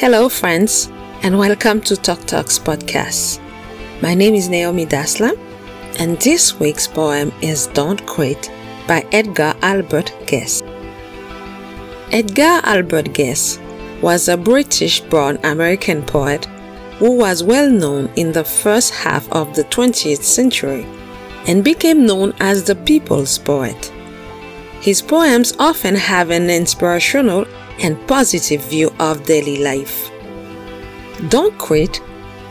Hello, friends, and welcome to Talk Talks podcast. My name is Naomi Daslam, and this week's poem is Don't Quit by Edgar Albert Guest. Edgar Albert Guest was a British born American poet who was well known in the first half of the 20th century and became known as the people's poet. His poems often have an inspirational and positive view of daily life. Don't Quit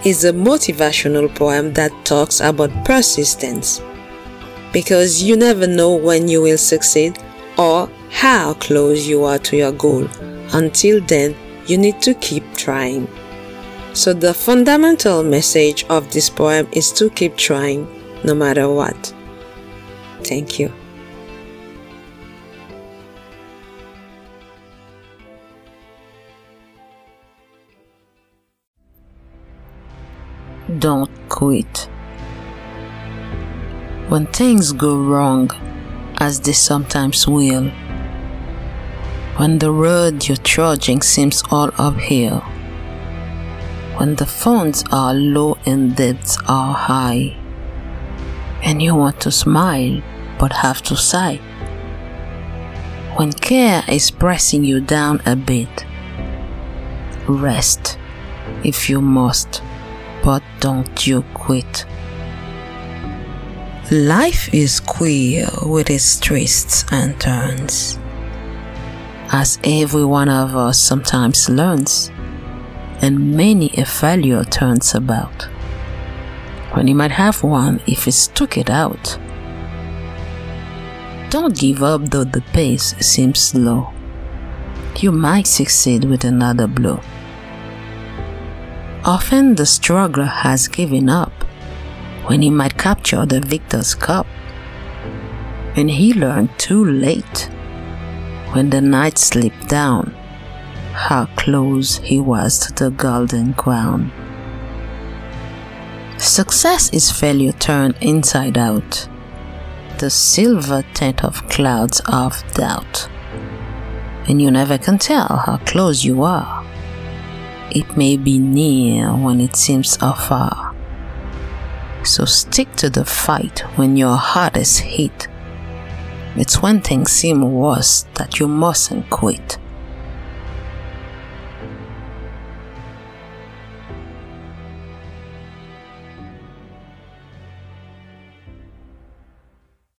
is a motivational poem that talks about persistence because you never know when you will succeed or how close you are to your goal. Until then, you need to keep trying. So, the fundamental message of this poem is to keep trying no matter what. Thank you. Don't quit. When things go wrong, as they sometimes will, when the road you're trudging seems all uphill, when the funds are low and debts are high, and you want to smile but have to sigh, when care is pressing you down a bit, rest if you must, but don't you quit. Life is queer with its twists and turns, as every won of us sometimes learns, and many a failure turns about. When you might have one if you stuck it out. Don't give up though the pace seems slow. You might succeed with another blow. Often the struggler has given up when he might capture the victor's cup. And he learned too late when the night slipped down how close he was to the golden crown. Success is failure turned inside out, the silver tint of clouds of doubt. And you never can tell how close you are. It may be near when it seems afar. So stick to the fight when your heart is hit. It's when things seem worse that you mustn't quit.